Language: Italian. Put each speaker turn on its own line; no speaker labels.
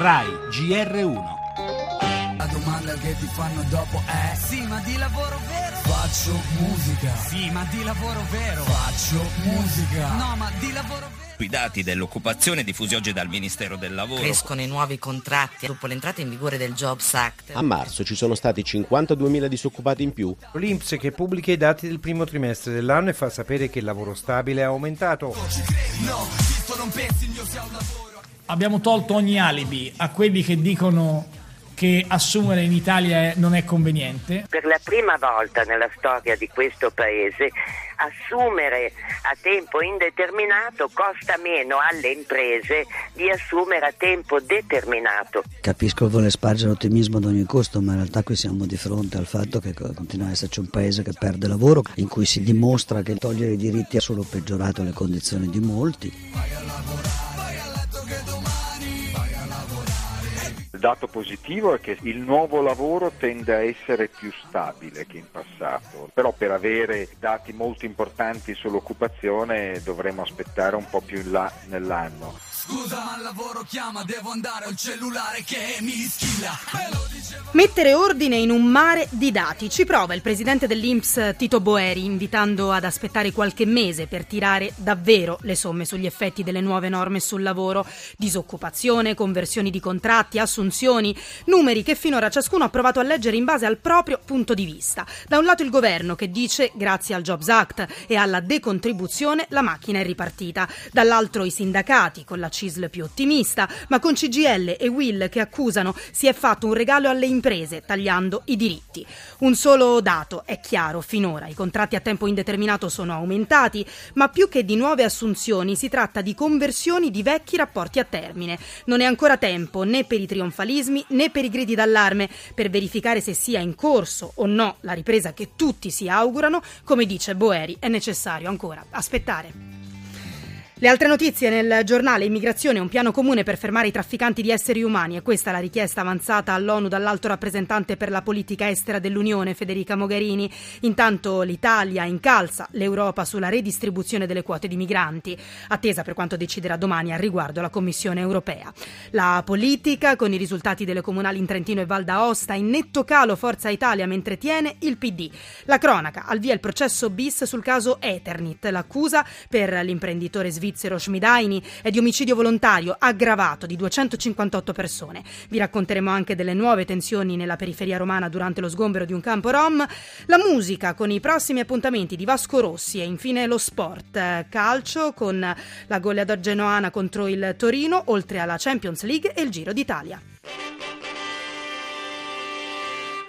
RAI GR1.
La domanda che ti fanno dopo è Sì, ma di lavoro vero Faccio musica Sì, ma di lavoro vero Faccio musica No, ma di lavoro vero
i dati dell'occupazione diffusi oggi dal Ministero del Lavoro.
Crescono i nuovi contratti dopo l'entrata in vigore del Jobs Act.
A marzo ci sono stati 52.000 disoccupati in più.
L'Inps che pubblica i dati del primo trimestre dell'anno e fa sapere che il lavoro stabile è aumentato.
Abbiamo tolto ogni alibi a quelli che dicono che assumere in Italia non è conveniente.
Per la prima volta nella storia di questo paese assumere a tempo indeterminato costa meno alle imprese di assumere a tempo determinato.
Capisco che vuole spargere ottimismo ad ogni costo, ma in realtà qui siamo di fronte al fatto che continua ad esserci un paese che perde lavoro, in cui si dimostra che togliere i diritti ha solo peggiorato le condizioni di molti.
Dato positivo è che il nuovo lavoro tende a essere più stabile che in passato, però per avere dati molto importanti sull'occupazione dovremo aspettare un po' più in là nell'anno. Scusa ma il lavoro
chiama, devo andare al cellulare che mi schilla. Mettere ordine in un mare di dati. Ci prova il presidente dell'Inps Tito Boeri, invitando ad aspettare qualche mese per tirare davvero le somme sugli effetti delle nuove norme sul lavoro. Disoccupazione, conversioni di contratti, assunzioni, numeri che finora ciascuno ha provato a leggere in base al proprio punto di vista. Da un lato il governo che dice grazie al Jobs Act e alla decontribuzione la macchina è ripartita. Dall'altro i sindacati con la CISL più ottimista, ma con CGL e Will che accusano si è fatto un regalo alle imprese tagliando i diritti. Un solo dato è chiaro finora, i contratti a tempo indeterminato sono aumentati, ma più che di nuove assunzioni si tratta di conversioni di vecchi rapporti a termine. Non è ancora tempo né per i trionfalismi né per i gridi d'allarme per verificare se sia in corso o no la ripresa che tutti si augurano, come dice Boeri, è necessario ancora aspettare. Le altre notizie nel giornale Immigrazione, un piano comune per fermare i trafficanti di esseri umani. E questa è la richiesta avanzata all'ONU dall'alto rappresentante per la politica estera dell'Unione, Federica Mogherini. Intanto l'Italia incalza l'Europa sulla redistribuzione delle quote di migranti, attesa per quanto deciderà domani al riguardo la Commissione europea. La politica, con i risultati delle comunali in Trentino e Val d'Aosta, in netto calo Forza Italia mentre tiene il PD. La cronaca, al via il processo bis sul caso Eternit. L'accusa per l'imprenditore svizzero svizzero Schmidaini è di omicidio volontario aggravato di 258 persone. Vi racconteremo anche delle nuove tensioni nella periferia romana durante lo sgombero di un campo rom, la musica con i prossimi appuntamenti di Vasco Rossi e infine lo sport, calcio con la goleador genoana contro il Torino, oltre alla Champions League e il Giro d'Italia.